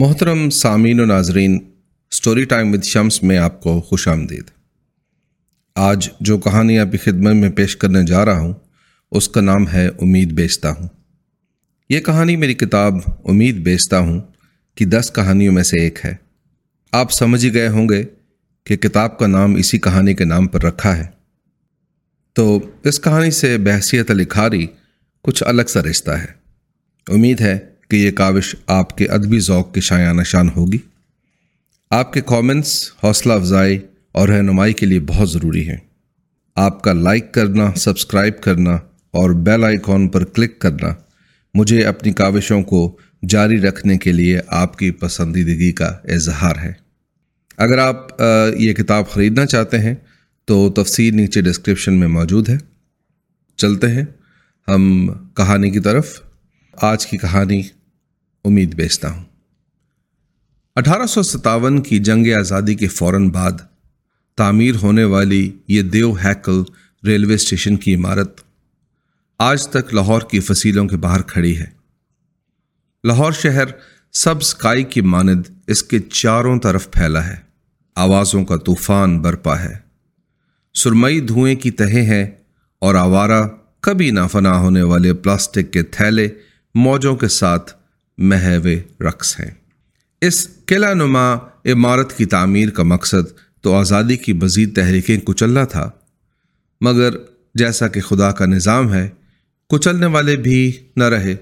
محترم سامعین و ناظرین سٹوری ٹائم ود شمس میں آپ کو خوش آمدید۔ آج جو کہانی آپ کی خدمت میں پیش کرنے جا رہا ہوں، اس کا نام ہے امید بیچتا ہوں۔ یہ کہانی میری کتاب امید بیچتا ہوں کہ دس کہانیوں میں سے ایک ہے۔ آپ سمجھ ہی گئے ہوں گے کہ کتاب کا نام اسی کہانی کے نام پر رکھا ہے۔ تو اس کہانی سے بحثیت لکھاری کچھ الگ سا رشتہ ہے۔ امید ہے کہ یہ کاوش آپ کے ادبی ذوق کے شایان نشان ہوگی۔ آپ کے کامنٹس حوصلہ افزائی اور رہنمائی کے لیے بہت ضروری ہیں۔ آپ کا لائک کرنا سبسکرائب کرنا اور بیل آئیکن پر کلک کرنا مجھے اپنی کاوشوں کو جاری رکھنے کے لیے آپ کی پسندیدگی کا اظہار ہے۔ اگر آپ یہ کتاب خریدنا چاہتے ہیں تو تفصیل نیچے ڈسکرپشن میں موجود ہے۔ چلتے ہیں ہم کہانی کی طرف۔ آج کی کہانی امید بیچتا ہوں۔ اٹھارہ سو ستاون کی جنگ آزادی کے فوراً بعد تعمیر ہونے والی یہ دیو ہیکل ریلوے اسٹیشن کی عمارت آج تک لاہور کی فصیلوں کے باہر کھڑی ہے۔ لاہور شہر سب اسکائی کی ماند اس کے چاروں طرف پھیلا ہے۔ آوازوں کا طوفان برپا ہے۔ سرمئی دھوئیں کی تہیں ہیں اور آوارہ کبھی نہ فنا ہونے والے پلاسٹک کے تھیلے موجوں کے ساتھ محو رقص ہیں۔ اس قلعہ نما عمارت کی تعمیر کا مقصد تو آزادی کی مزید تحریکیں کچلنا تھا، مگر جیسا کہ خدا کا نظام ہے، کچلنے والے بھی نہ رہے،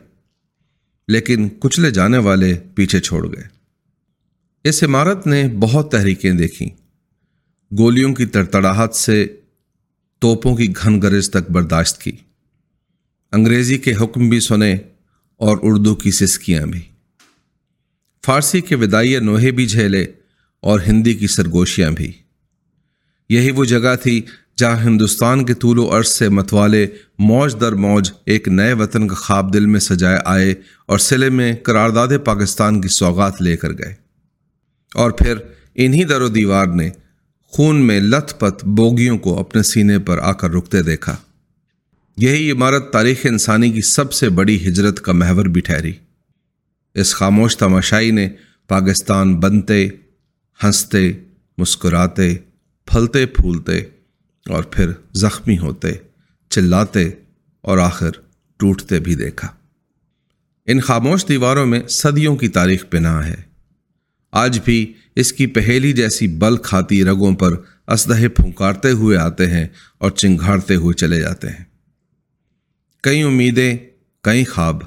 لیکن کچلے جانے والے پیچھے چھوڑ گئے۔ اس عمارت نے بہت تحریکیں دیکھیں۔ گولیوں کی تڑتڑاہٹ سے توپوں کی گھن گرج تک برداشت کی۔ انگریزی کے حکم بھی سنے اور اردو کی سسکیاں بھی۔ فارسی کے ودائیہ نوحے بھی جھیلے اور ہندی کی سرگوشیاں بھی۔ یہی وہ جگہ تھی جہاں ہندوستان کے طول و عرص سے متوالے موج در موج ایک نئے وطن کا خواب دل میں سجائے آئے اور سلے میں قرارداد پاکستان کی سوگات لے کر گئے۔ اور پھر انہی در و دیوار نے خون میں لت پت بوگیوں کو اپنے سینے پر آ کر رکتے دیکھا۔ یہی عمارت تاریخ انسانی کی سب سے بڑی ہجرت کا محور بھی ٹھہری۔ اس خاموش تماشائی نے پاکستان بنتے، ہنستے، مسکراتے، پھلتے، پھولتے اور پھر زخمی ہوتے، چلاتے اور آخر ٹوٹتے بھی دیکھا۔ ان خاموش دیواروں میں صدیوں کی تاریخ پناہ ہے۔ آج بھی اس کی پہیلی جیسی بل کھاتی رگوں پر اسدہ پھنکارتے ہوئے آتے ہیں اور چنگھاڑتے ہوئے چلے جاتے ہیں۔ کئی امیدیں، کئی خواب۔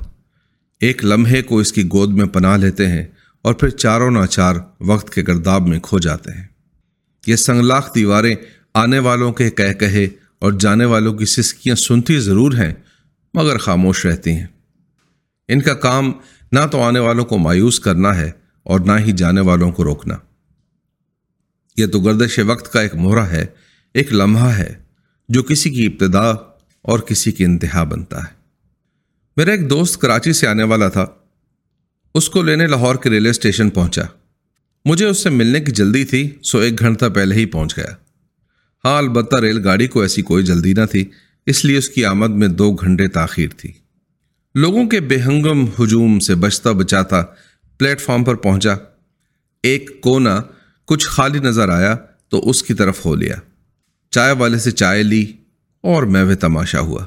ایک لمحے کو اس کی گود میں پناہ لیتے ہیں اور پھر چاروں ناچار وقت کے گرداب میں کھو جاتے ہیں۔ یہ سنگلاخ دیواریں آنے والوں کے کہہ کہے اور جانے والوں کی سسکیاں سنتی ضرور ہیں، مگر خاموش رہتی ہیں۔ ان کا کام نہ تو آنے والوں کو مایوس کرنا ہے اور نہ ہی جانے والوں کو روکنا۔ یہ تو گردش وقت کا ایک مہرا ہے، ایک لمحہ ہے جو کسی کی ابتدا اور کسی کی انتہا بنتا ہے۔ میرا ایک دوست کراچی سے آنے والا تھا۔ اس کو لینے لاہور کے ریلوے اسٹیشن پہنچا۔ مجھے اس سے ملنے کی جلدی تھی، سو ایک گھنٹہ پہلے ہی پہنچ گیا۔ ہاں البتہ ریل گاڑی کو ایسی کوئی جلدی نہ تھی، اس لیے اس کی آمد میں دو گھنٹے تاخیر تھی۔ لوگوں کے بے ہنگم ہجوم سے بچتا بچاتا پلیٹ فارم پر پہنچا۔ ایک کونا کچھ خالی نظر آیا تو اس کی طرف ہو لیا۔ چائے والے سے چائے لی۔ اور میں تماشا ہوا۔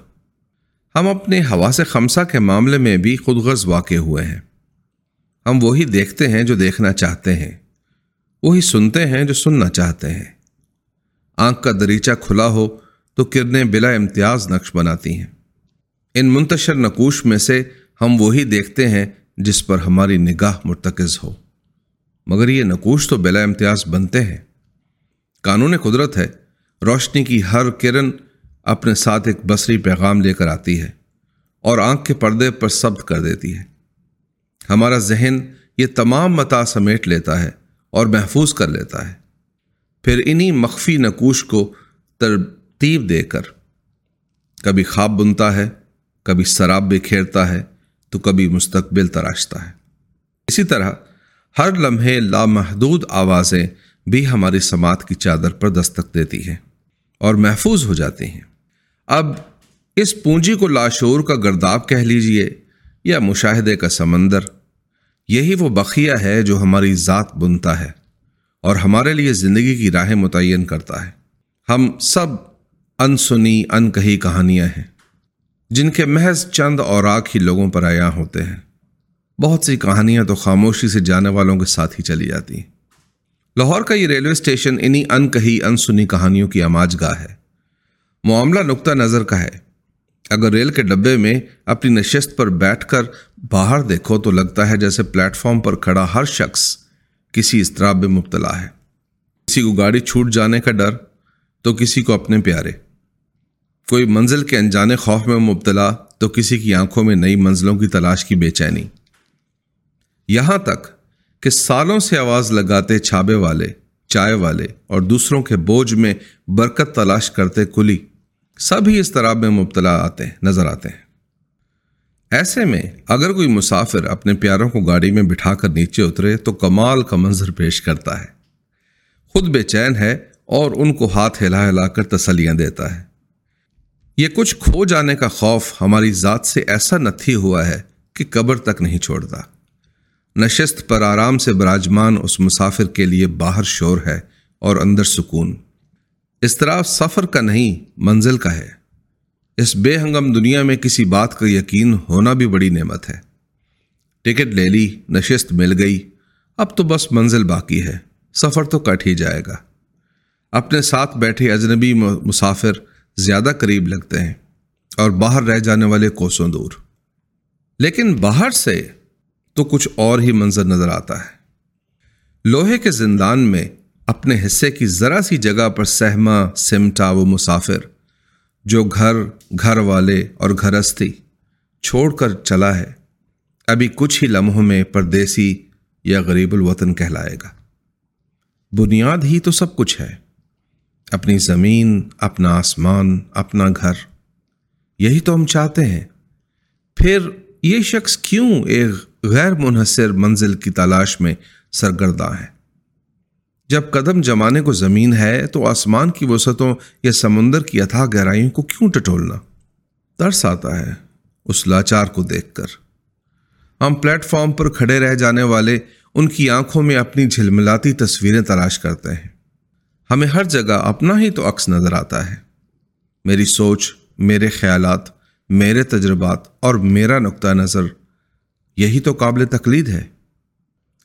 ہم اپنے ہوا سے خمسہ کے معاملے میں بھی خود غرض واقع ہوئے ہیں۔ ہم وہی دیکھتے ہیں جو دیکھنا چاہتے ہیں۔ وہی سنتے ہیں جو سننا چاہتے ہیں۔ آنکھ کا دریچہ کھلا ہو تو کرنیں بلا امتیاز نقش بناتی ہیں۔ ان منتشر نقوش میں سے ہم وہی دیکھتے ہیں جس پر ہماری نگاہ مرتکز ہو۔ مگر یہ نقوش تو بلا امتیاز بنتے ہیں۔ قانون قدرت ہے۔ روشنی کی ہر کرن اپنے ساتھ ایک بصری پیغام لے کر آتی ہے اور آنکھ کے پردے پر سبت کر دیتی ہے۔ ہمارا ذہن یہ تمام متا سمیٹ لیتا ہے اور محفوظ کر لیتا ہے۔ پھر انہی مخفی نقوش کو ترتیب دے کر کبھی خواب بنتا ہے، کبھی شراب بکھیرتا ہے، تو کبھی مستقبل تراشتا ہے۔ اسی طرح ہر لمحے لامحدود آوازیں بھی ہماری سماعت کی چادر پر دستک دیتی ہیں اور محفوظ ہو جاتی ہیں۔ اب اس پونجی کو لاشور کا گرداب کہہ لیجیے یا مشاہدے کا سمندر۔ یہی وہ بقیہ ہے جو ہماری ذات بنتا ہے اور ہمارے لیے زندگی کی راہیں متعین کرتا ہے۔ ہم سب ان سنی ان کہی کہانیاں ہیں، جن کے محض چند اور ہی لوگوں پر عیاں ہوتے ہیں۔ بہت سی کہانیاں تو خاموشی سے جانے والوں کے ساتھ ہی چلی جاتی ہیں۔ لاہور کا یہ ریلوے اسٹیشن انہی ان کہی ان سنی کہانیوں کی آماج گاہ ہے۔ معاملہ نقطہ نظر کا ہے۔ اگر ریل کے ڈبے میں اپنی نشست پر بیٹھ کر باہر دیکھو تو لگتا ہے جیسے پلیٹ فارم پر کھڑا ہر شخص کسی اضطراب میں مبتلا ہے۔ کسی کو گاڑی چھوٹ جانے کا ڈر تو کسی کو اپنے پیارے۔ کوئی منزل کے انجانے خوف میں مبتلا تو کسی کی آنکھوں میں نئی منزلوں کی تلاش کی بے چینی۔ یہاں تک کہ سالوں سے آواز لگاتے چھابے والے، چائے والے اور دوسروں کے بوجھ میں برکت تلاش کرتے کلی۔ سب ہی اس طرح میں مبتلا آتے ہیں، نظر آتے ہیں۔ ایسے میں اگر کوئی مسافر اپنے پیاروں کو گاڑی میں بٹھا کر نیچے اترے تو کمال کا منظر پیش کرتا ہے۔ خود بے چین ہے اور ان کو ہاتھ ہلا ہلا کر تسلیاں دیتا ہے۔ یہ کچھ کھو جانے کا خوف ہماری ذات سے ایسا نتھی ہوا ہے کہ قبر تک نہیں چھوڑتا۔ نشست پر آرام سے براجمان اس مسافر کے لیے باہر شور ہے اور اندر سکون۔ اس طرح سفر کا نہیں، منزل کا ہے۔ اس بے ہنگم دنیا میں کسی بات کا یقین ہونا بھی بڑی نعمت ہے۔ ٹکٹ لے لی، نشست مل گئی۔ اب تو بس منزل باقی ہے۔ سفر تو کٹ ہی جائے گا۔ اپنے ساتھ بیٹھے اجنبی مسافر زیادہ قریب لگتے ہیں اور باہر رہ جانے والے کوسوں دور۔ لیکن باہر سے تو کچھ اور ہی منظر نظر آتا ہے۔ لوہے کے زندان میں اپنے حصے کی ذرا سی جگہ پر سہما، سمٹا وہ مسافر، جو گھر گھر والے اور گھرستی چھوڑ کر چلا ہے۔ ابھی کچھ ہی لمحوں میں پردیسی یا غریب الوطن کہلائے گا۔ بنیاد ہی تو سب کچھ ہے۔ اپنی زمین، اپنا آسمان، اپنا گھر۔ یہی تو ہم چاہتے ہیں۔ پھر یہ شخص کیوں ایک غیر منحصر منزل کی تلاش میں سرگرداں ہے؟ جب قدم جمانے کو زمین ہے تو آسمان کی وسعتوں یا سمندر کی اتھا گہرائیوں کو کیوں ٹٹولنا؟ ترس آتا ہے اس لاچار کو دیکھ کر۔ ہم پلیٹ فارم پر کھڑے رہ جانے والے ان کی آنکھوں میں اپنی جھلملاتی تصویریں تلاش کرتے ہیں۔ ہمیں ہر جگہ اپنا ہی تو عکس نظر آتا ہے۔ میری سوچ، میرے خیالات، میرے تجربات اور میرا نقطہ نظر، یہی تو قابل تقلید ہے۔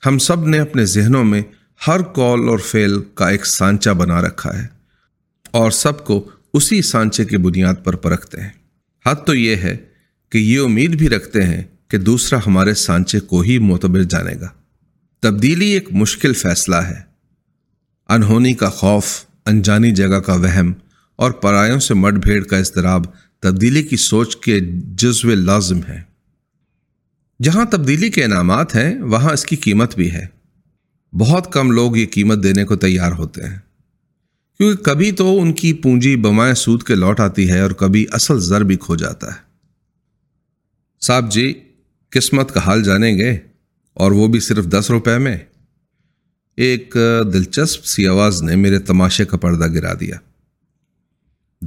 ہم سب نے اپنے ذہنوں میں ہر کال اور فیل کا ایک سانچہ بنا رکھا ہے اور سب کو اسی سانچے کی بنیاد پر پرکھتے ہیں۔ حد تو یہ ہے کہ یہ امید بھی رکھتے ہیں کہ دوسرا ہمارے سانچے کو ہی معتبر جانے گا۔ تبدیلی ایک مشکل فیصلہ ہے۔ انہونی کا خوف، انجانی جگہ کا وہم اور پرایوں سے مٹ بھیڑ کا اضطراب تبدیلی کی سوچ کے جزو لازم ہے۔ جہاں تبدیلی کے انعامات ہیں، وہاں اس کی قیمت بھی ہے۔ بہت کم لوگ یہ قیمت دینے کو تیار ہوتے ہیں۔ کیونکہ کبھی تو ان کی پونجی بمائے سود کے لوٹ آتی ہے اور کبھی اصل زر بھی کھو جاتا ہے۔ صاحب جی قسمت کا حال جانیں گے اور وہ بھی صرف دس روپے میں۔ ایک دلچسپ سی آواز نے میرے تماشے کا پردہ گرا دیا۔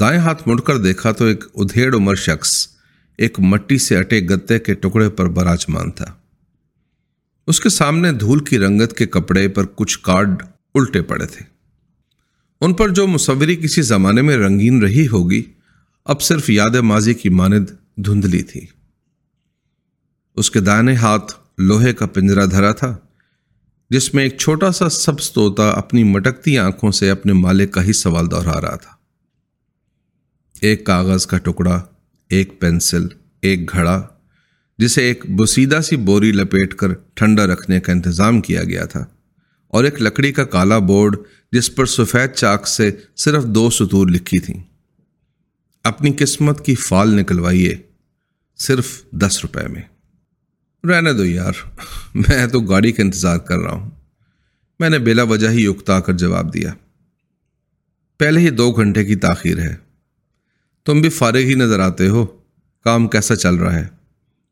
دائیں ہاتھ مڑ کر دیکھا تو ایک ادھیڑ عمر شخص ایک مٹی سے اٹے گتے کے ٹکڑے پر براجمان تھا۔ اس کے سامنے دھول کی رنگت کے کپڑے پر کچھ کارڈ الٹے پڑے تھے۔ ان پر جو مصوری کسی زمانے میں رنگین رہی ہوگی، اب صرف یاد ماضی کی ماند دھندلی تھی۔ اس کے دائیں ہاتھ لوہے کا پنجرا دھرا تھا، جس میں ایک چھوٹا سا سبز توتا اپنی مٹکتی آنکھوں سے اپنے مالک کا ہی سوال دہرا رہا تھا۔ ایک کاغذ کا ٹکڑا، ایک پینسل، ایک گھڑا جسے ایک بسیدہ سی بوری لپیٹ کر ٹھنڈا رکھنے کا انتظام کیا گیا تھا، اور ایک لکڑی کا کالا بورڈ جس پر سفید چاک سے صرف دو ستور لکھی تھیں۔ اپنی قسمت کی فال نکلوائیے، صرف دس روپے میں۔ رہنے دو یار، میں تو گاڑی کا انتظار کر رہا ہوں۔ میں نے بلا وجہ ہی اکتا کر جواب دیا۔ پہلے ہی دو گھنٹے کی تاخیر ہے۔ تم بھی فارغ ہی نظر آتے ہو، کام کیسا چل رہا ہے؟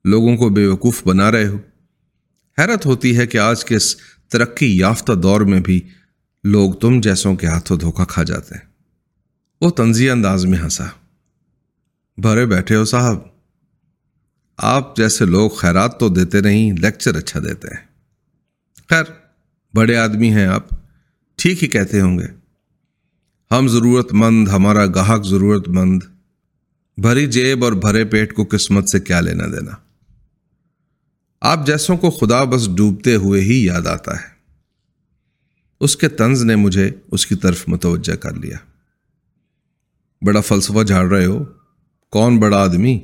لوگوں کو بے وقوف بنا رہے ہو۔ حیرت ہوتی ہے کہ آج کے اس ترقی یافتہ دور میں بھی لوگ تم جیسوں کے ہاتھوں دھوکہ کھا جاتے ہیں۔ وہ تنزیہ انداز میں ہنسا۔ بھرے بیٹھے ہو صاحب۔ آپ جیسے لوگ خیرات تو دیتے نہیں، لیکچر اچھا دیتے ہیں۔ خیر، بڑے آدمی ہیں آپ۔ ٹھیک ہی کہتے ہوں گے۔ ہم ضرورت مند ہمارا گاہک ضرورت مند بھری جیب اور بھرے پیٹ کو قسمت سے کیا لینا دینا۔ آپ جیسوں کو خدا بس ڈوبتے ہوئے ہی یاد آتا ہے۔ اس کے طنز نے مجھے اس کی طرف متوجہ کر لیا۔ بڑا فلسفہ جھاڑ رہے ہو؟ کون بڑا آدمی؟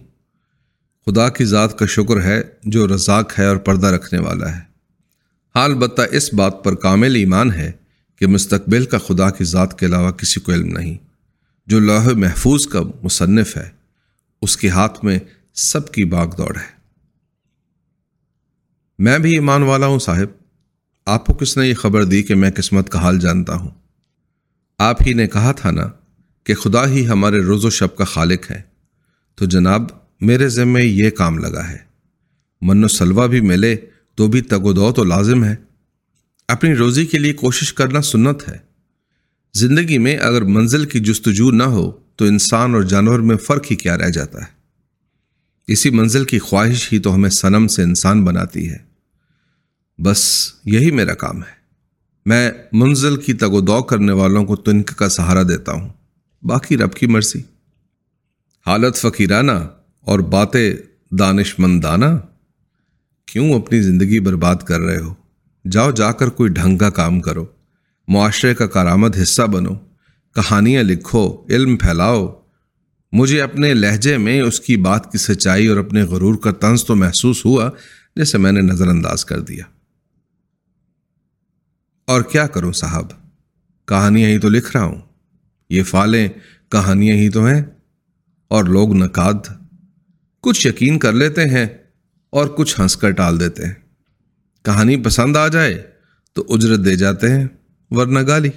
خدا کی ذات کا شکر ہے جو رزاق ہے اور پردہ رکھنے والا ہے۔ حال بتہ اس بات پر کامل ایمان ہے کہ مستقبل کا خدا کی ذات کے علاوہ کسی کو علم نہیں۔ جو لوح محفوظ کا مصنف ہے، اس کے ہاتھ میں سب کی باغ دوڑ ہے۔ میں بھی ایمان والا ہوں صاحب۔ آپ کو کس نے یہ خبر دی کہ میں قسمت کا حال جانتا ہوں؟ آپ ہی نے کہا تھا نا کہ خدا ہی ہمارے روز و شب کا خالق ہے۔ تو جناب، میرے ذمے یہ کام لگا ہے۔ من و سلوا بھی ملے تو بھی تگ و دو تو لازم ہے۔ اپنی روزی کے لیے کوشش کرنا سنت ہے۔ زندگی میں اگر منزل کی جستجو نہ ہو تو انسان اور جانور میں فرق ہی کیا رہ جاتا ہے۔ اسی منزل کی خواہش ہی تو ہمیں سنم سے انسان بناتی ہے۔ بس یہی میرا کام ہے۔ میں منزل کی تگ و دو کرنے والوں کو تنک کا سہارا دیتا ہوں۔ باقی رب کی مرضی۔ حالت فقیرانہ اور باتیں دانش مندانہ کیوں اپنی زندگی برباد کر رہے ہو؟ جاؤ جا کر کوئی ڈھنگ کا کام کرو۔ معاشرے کا کارآمد حصہ بنو۔ کہانیاں لکھو، علم پھیلاؤ۔ مجھے اپنے لہجے میں اس کی بات کی سچائی اور اپنے غرور کا طنز تو محسوس ہوا جیسے میں نے نظر انداز کر دیا۔ اور کیا کروں صاحب؟ کہانیاں ہی تو لکھ رہا ہوں۔ یہ فالیں کہانیاں ہی تو ہیں۔ اور لوگ نقاد کچھ یقین کر لیتے ہیں اور کچھ ہنس کر ٹال دیتے ہیں۔ کہانی پسند آ جائے تو اجرت دے جاتے ہیں، ورنہ گالی۔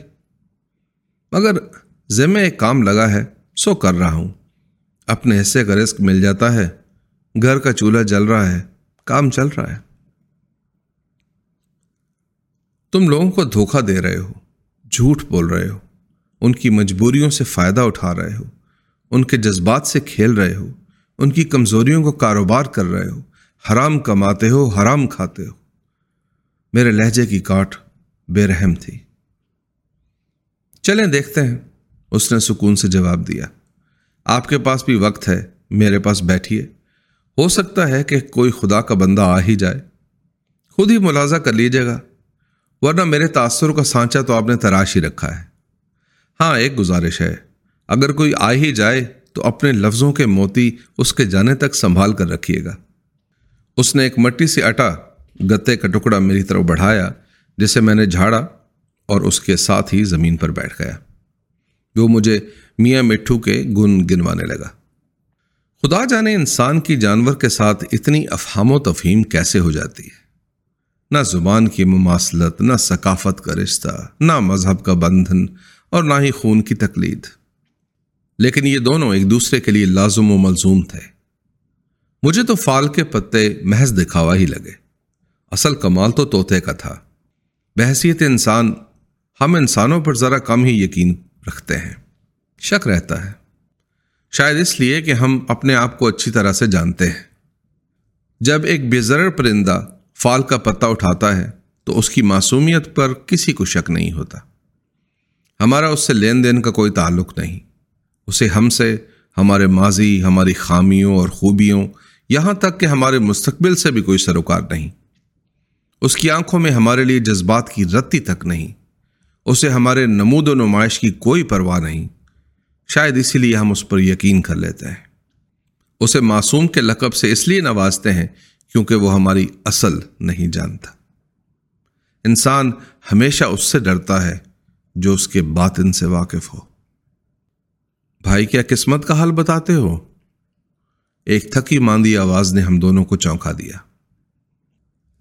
مگر ذمہ ایک کام لگا ہے، سو کر رہا ہوں۔ اپنے حصے کا رزق مل جاتا ہے۔ گھر کا چولہا جل رہا ہے۔ کام چل رہا ہے۔ تم لوگوں کو دھوکہ دے رہے ہو۔ جھوٹ بول رہے ہو۔ ان کی مجبوریوں سے فائدہ اٹھا رہے ہو۔ ان کے جذبات سے کھیل رہے ہو۔ ان کی کمزوریوں کو کاروبار کر رہے ہو۔ حرام کماتے ہو، حرام کھاتے ہو۔ میرے لہجے کی کاٹ بے رحم تھی۔ چلیں دیکھتے ہیں۔ اس نے سکون سے جواب دیا۔ آپ کے پاس بھی وقت ہے، میرے پاس بیٹھیے۔ ہو سکتا ہے کہ کوئی خدا کا بندہ آ ہی جائے۔ خود ہی ملازہ کر لیجیے گا، ورنہ میرے تاثر کا سانچا تو آپ نے تراش ہی رکھا ہے۔ ہاں ایک گزارش ہے۔ اگر کوئی آ ہی جائے تو اپنے لفظوں کے موتی اس کے جانے تک سنبھال کر رکھیے گا۔ اس نے ایک مٹی سے اٹا، گتے کا ٹکڑا میری طرف بڑھایا، جسے میں نے جھاڑا اور اس کے ساتھ ہی زمین پر بیٹھ گیا۔ وہ مجھے میاں مٹھو کے گن گنوانے لگا۔ خدا جانے انسان کی جانور کے ساتھ اتنی افہام و تفہیم کیسے ہو جاتی ہے۔ نہ زبان کی مماثلت، نہ ثقافت کا رشتہ، نہ مذہب کا بندھن اور نہ ہی خون کی تقلید۔ لیکن یہ دونوں ایک دوسرے کے لیے لازم و ملزوم تھے۔ مجھے تو فال کے پتے محض دکھاوا ہی لگے۔ اصل کمال تو توتے کا تھا۔ بحثیت انسان، ہم انسانوں پر ذرا کم ہی یقین رکھتے ہیں۔ شک رہتا ہے۔ شاید اس لیے کہ ہم اپنے آپ کو اچھی طرح سے جانتے ہیں۔ جب ایک بے پرندہ فال کا پتا اٹھاتا ہے، تو اس کی معصومیت پر کسی کو شک نہیں ہوتا۔ ہمارا اس سے لین دین کا کوئی تعلق نہیں۔ اسے ہم سے، ہمارے ماضی، ہماری خامیوں اور خوبیوں، یہاں تک کہ ہمارے مستقبل سے بھی کوئی سروکار نہیں۔ اس کی آنکھوں میں ہمارے لیے جذبات کی رتی تک نہیں۔ اسے ہمارے نمود و نمائش کی کوئی پرواہ نہیں۔ شاید اسی لیے ہم اس پر یقین کر لیتے ہیں۔ اسے معصوم کے لقب سے اس لیے نوازتے ہیں کیونکہ وہ ہماری اصل نہیں جانتا۔ انسان ہمیشہ اس سے ڈرتا ہے جو اس کے باطن سے واقف ہو۔ بھائی، کیا قسمت کا حال بتاتے ہو؟ ایک تھکی ماندی آواز نے ہم دونوں کو چونکا دیا۔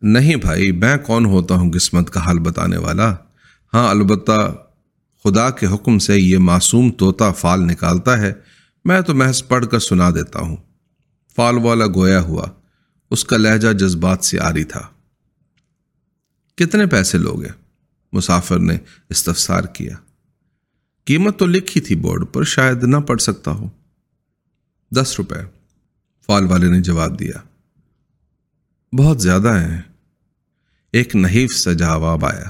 نہیں بھائی، میں کون ہوتا ہوں قسمت کا حال بتانے والا؟ ہاں البتہ خدا کے حکم سے یہ معصوم طوطا فال نکالتا ہے، میں تو محض پڑھ کر سنا دیتا ہوں۔ فال والا گویا ہوا، اس کا لہجہ جذبات سے آ رہی تھا۔ کتنے پیسے لوگے مسافر نے استفسار کیا۔ قیمت تو لکھی تھی بورڈ پر، شاید نہ پڑھ سکتا ہو دس روپے۔ فال والے نے جواب دیا۔ بہت زیادہ ہیں۔ ایک نحیف سا جواب آیا۔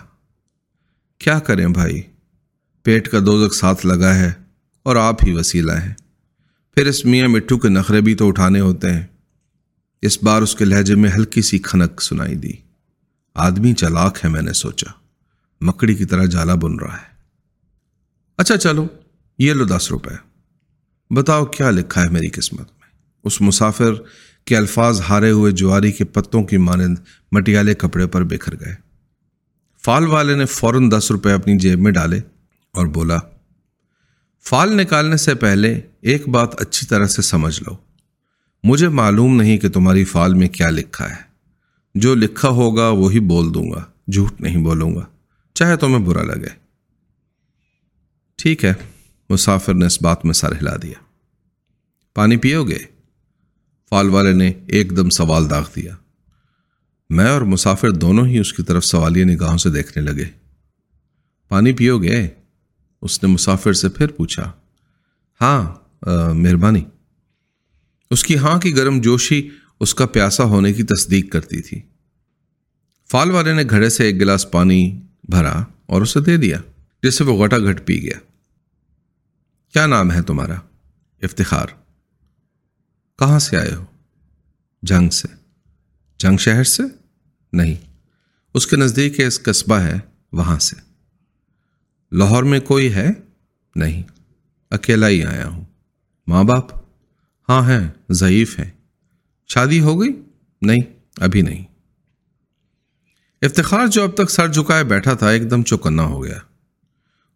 کیا کریں بھائی؟ پیٹ کا دو ساتھ لگا ہے اور آپ ہی وسیلہ ہیں۔ پھر اس میاں مٹھو کے نخرے بھی تو اٹھانے ہوتے ہیں۔ اس بار اس کے لہجے میں ہلکی سی کھنک سنائی دی۔ آدمی چلاک ہے میں نے سوچا۔ مکڑی کی طرح جالا بن رہا ہے۔ اچھا چلو، یہ لو دس روپے۔ بتاؤ کیا لکھا ہے میری قسمت میں؟ اس مسافر کے الفاظ ہارے ہوئے جواری کے پتوں کی مانند مٹیالے کپڑے پر بکھر گئے۔ فال والے نے فوراً دس روپے اپنی جیب میں ڈالے۔ اور بولا، فال نکالنے سے پہلے ایک بات اچھی طرح سے سمجھ لو۔ مجھے معلوم نہیں کہ تمہاری فال میں کیا لکھا ہے۔ جو لکھا ہوگا وہی بول دوں گا، جھوٹ نہیں بولوں گا۔ چاہے تمہیں برا لگے۔ ٹھیک ہے، مسافر نے اس بات میں سر ہلا دیا۔ پانی پیو گے؟ فال والے نے ایک دم سوال داغ دیا۔ میں اور مسافر دونوں ہی اس کی طرف سوالیہ نگاہوں سے دیکھنے لگے۔ پانی پیو گے؟ اس نے مسافر سے پھر پوچھا ہاں مہربانی۔ اس کی ہاں کی گرم جوشی اس کا پیاسا ہونے کی تصدیق کرتی تھی۔ فال والے نے گھڑے سے ایک گلاس پانی بھرا اور اسے دے دیا، جس سے وہ گٹا گھٹ پی گیا۔ کیا نام ہے تمہارا؟ افتخار۔ کہاں سے آئے ہو؟ جنگ سے۔ جنگ شہر سے؟ نہیں۔ اس کے نزدیک ایک قصبہ ہے، وہاں سے۔ لاہور میں کوئی ہے؟ نہیں، اکیلا ہی آیا ہوں۔ ماں باپ؟ ہاں ہیں، ضعیف ہیں۔ شادی ہو گئی؟ نہیں، ابھی نہیں۔ افتخار جو اب تک سر جھکائے بیٹھا تھا، ایک دم چوکنا ہو گیا۔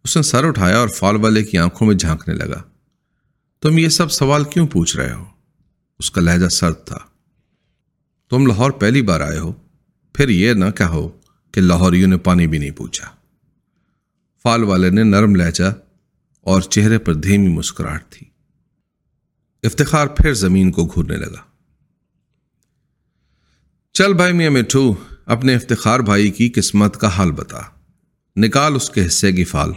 اس نے سر اٹھایا اور فال والے کی آنکھوں میں جھانکنے لگا۔ تم یہ سب سوال کیوں پوچھ رہے ہو؟ اس کا لہجہ سرد تھا۔ تم لاہور پہلی بار آئے ہو، پھر یہ نہ کہو کہ لاہوریوں نے پانی بھی نہیں پوچھا۔ فال والے نے نرم لہجہ اور چہرے پر دھیمی مسکراہٹ تھی۔ افتخار پھر زمین کو گھورنے لگا۔ چل بھائی میاں مٹھو، اپنے افتخار بھائی کی قسمت کا حال بتا۔ نکال اس کے حصے کی فال۔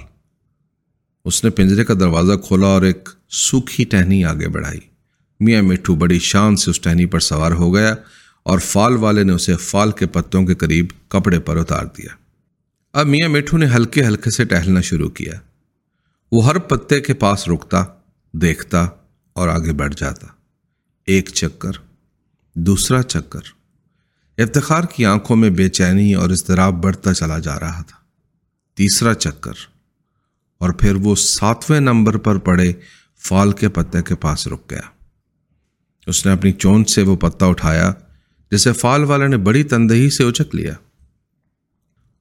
اس نے پنجرے کا دروازہ کھولا اور ایک سوکھی ٹہنی آگے بڑھائی۔ میاں مٹھو بڑی شان سے اس ٹہنی پر سوار ہو گیا اور فال والے نے اسے فال کے پتوں کے قریب کپڑے پر اتار دیا۔ اب میاں مٹھو نے ہلکے ہلکے سے ٹہلنا شروع کیا۔ وہ ہر پتے کے پاس رکتا، دیکھتا اور آگے بڑھ جاتا۔ ایک چکر، دوسرا چکر۔ افتخار کی آنکھوں میں بے چینی اور اضطراب بڑھتا چلا جا رہا تھا۔ تیسرا چکر۔ اور پھر وہ ساتویں نمبر پر پڑے فال کے پتے کے پاس رک گیا۔ اس نے اپنی چونچ سے وہ پتا اٹھایا، جسے فال والے نے بڑی تندہی سے اچک لیا۔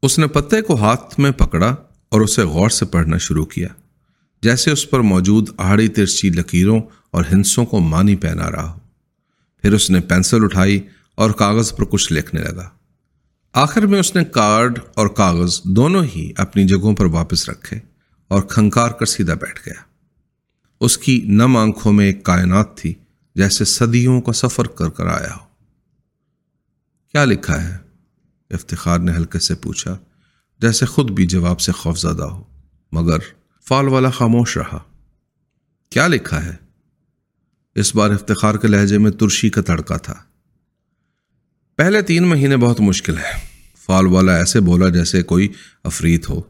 اس نے پتے کو ہاتھ میں پکڑا اور اسے غور سے پڑھنا شروع کیا۔ جیسے اس پر موجود آڑی ترچی لکیروں اور ہنسوں کو مانی پہنا رہا ہو۔ پھر اس نے پینسل اٹھائی اور کاغذ پر کچھ لکھنے لگا۔ آخر میں اس نے کارڈ اور کاغذ دونوں ہی اپنی جگہوں پر واپس رکھے اور کھنکار کر سیدھا بیٹھ گیا۔ اس کی نم آنکھوں میں ایک کائنات تھی جیسے صدیوں کا سفر کر کر آیا ہو۔ کیا لکھا ہے؟ افتخار نے ہلکے سے پوچھا، جیسے خود بھی جواب سے خوفزدہ ہو، مگر فال والا خاموش رہا۔ کیا لکھا ہے؟ اس بار افتخار کے لہجے میں ترشی کا تڑکا تھا۔ پہلے تین مہینے بہت مشکل ہے فال والا ایسے بولا جیسے کوئی افریت ہو۔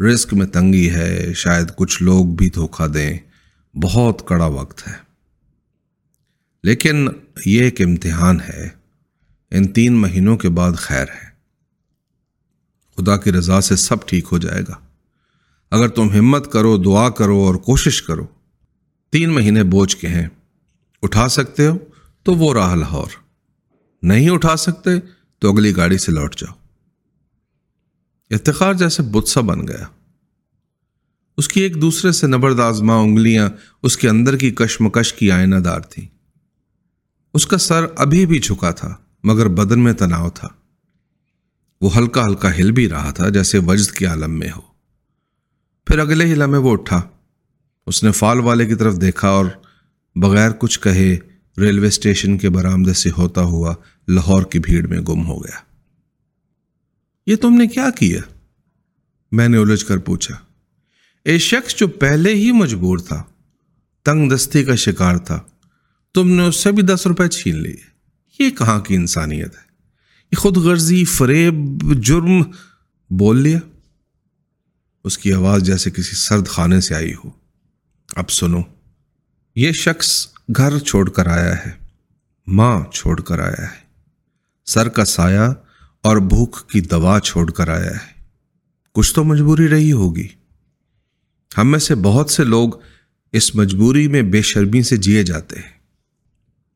رسک میں تنگی ہے، شاید کچھ لوگ بھی دھوکہ دیں۔ بہت کڑا وقت ہے۔ لیکن یہ ایک امتحان ہے۔ ان تین مہینوں کے بعد خیر ہے۔ خدا کی رضا سے سب ٹھیک ہو جائے گا۔ اگر تم ہمت کرو، دعا کرو اور کوشش کرو، تین مہینے بوجھ کے ہیں۔ اٹھا سکتے ہو تو وہ راہ لاہور۔ نہیں اٹھا سکتے تو اگلی گاڑی سے لوٹ جاؤ۔ افتخار جیسے بتسا بن گیا۔ اس کی ایک دوسرے سے نبردازما انگلیاں اس کے اندر کی کشمکش کی آئینہ دار تھی اس کا سر ابھی بھی جھکا تھا۔ مگر بدن میں تناؤ تھا۔ وہ ہلکا ہلکا ہل بھی رہا تھا جیسے وجد کے عالم میں ہو۔ پھر اگلے ہی لمحے وہ اٹھا۔ اس نے فال والے کی طرف دیکھا اور بغیر کچھ کہے ریلوے اسٹیشن کے برآمدے سے ہوتا ہوا لاہور کی بھیڑ میں گم ہو گیا۔ یہ تم نے کیا کیا؟ میں نے الجھ کر پوچھا۔ ایک شخص، جو پہلے ہی مجبور تھا، تنگ دستی کا شکار تھا، تم نے اس سے بھی دس روپے چھین لیے۔ یہ کہاں کی انسانیت ہے؟ خود غرضی، فریب، جرم بول لیا؟ اس کی آواز جیسے کسی سرد خانے سے آئی ہو۔ اب سنو، یہ شخص گھر چھوڑ کر آیا ہے، ماں چھوڑ کر آیا ہے۔ سر کا سایہ اور بھوک کی دوا چھوڑ کر آیا ہے۔ کچھ تو مجبوری رہی ہوگی۔ ہم میں سے بہت سے لوگ اس مجبوری میں بے شرمی سے جیے جاتے ہیں۔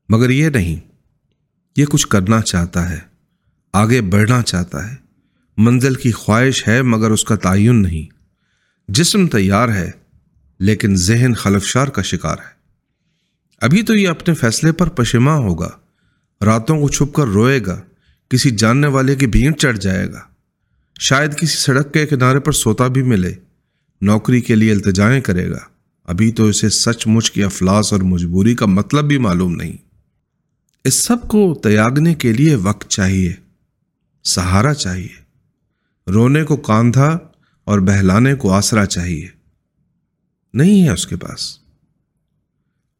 مگر یہ نہیں یہ کچھ کرنا چاہتا ہے، آگے بڑھنا چاہتا ہے۔ منزل کی خواہش ہے مگر اس کا تعین نہیں۔ جسم تیار ہے، لیکن ذہن خلفشار کا شکار ہے۔ ابھی تو یہ اپنے فیصلے پر پشیماں ہوگا۔ راتوں کو چھپ کر روئے گا۔ کسی جاننے والے کی بھیڑ چڑھ جائے گا۔ شاید کسی سڑک کے کنارے پر سوتا بھی ملے۔ نوکری کے لیے التجائیں کرے گا۔ ابھی تو اسے سچ مچ کی افلاس اور مجبوری کا مطلب بھی معلوم نہیں۔ اس سب کو تیاگنے کے لیے وقت چاہیے، سہارا چاہیے، رونے کو کاندھا اور بہلانے کو آسرا چاہیے۔ نہیں ہے اس کے پاس۔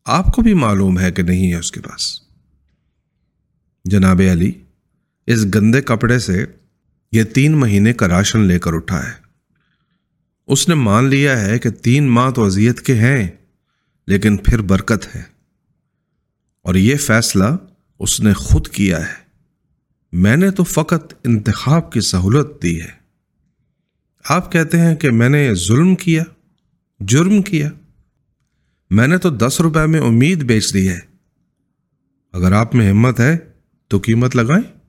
آپ کو بھی معلوم ہے کہ نہیں ہے اس کے پاس۔ جناب علی، اس گندے کپڑے سے یہ تین مہینے کا راشن لے کر اٹھا ہے۔ اس نے مان لیا ہے کہ تین ماہ تو اذیت کے ہیں، لیکن پھر برکت ہے۔ اور یہ فیصلہ اس نے خود کیا ہے۔ میں نے تو فقط انتخاب کی سہولت دی ہے۔ آپ کہتے ہیں کہ میں نے ظلم کیا، جرم کیا۔ میں نے تو دس روپے میں امید بیچ دی ہے۔ اگر آپ میں ہمت ہے تو قیمت لگائیں۔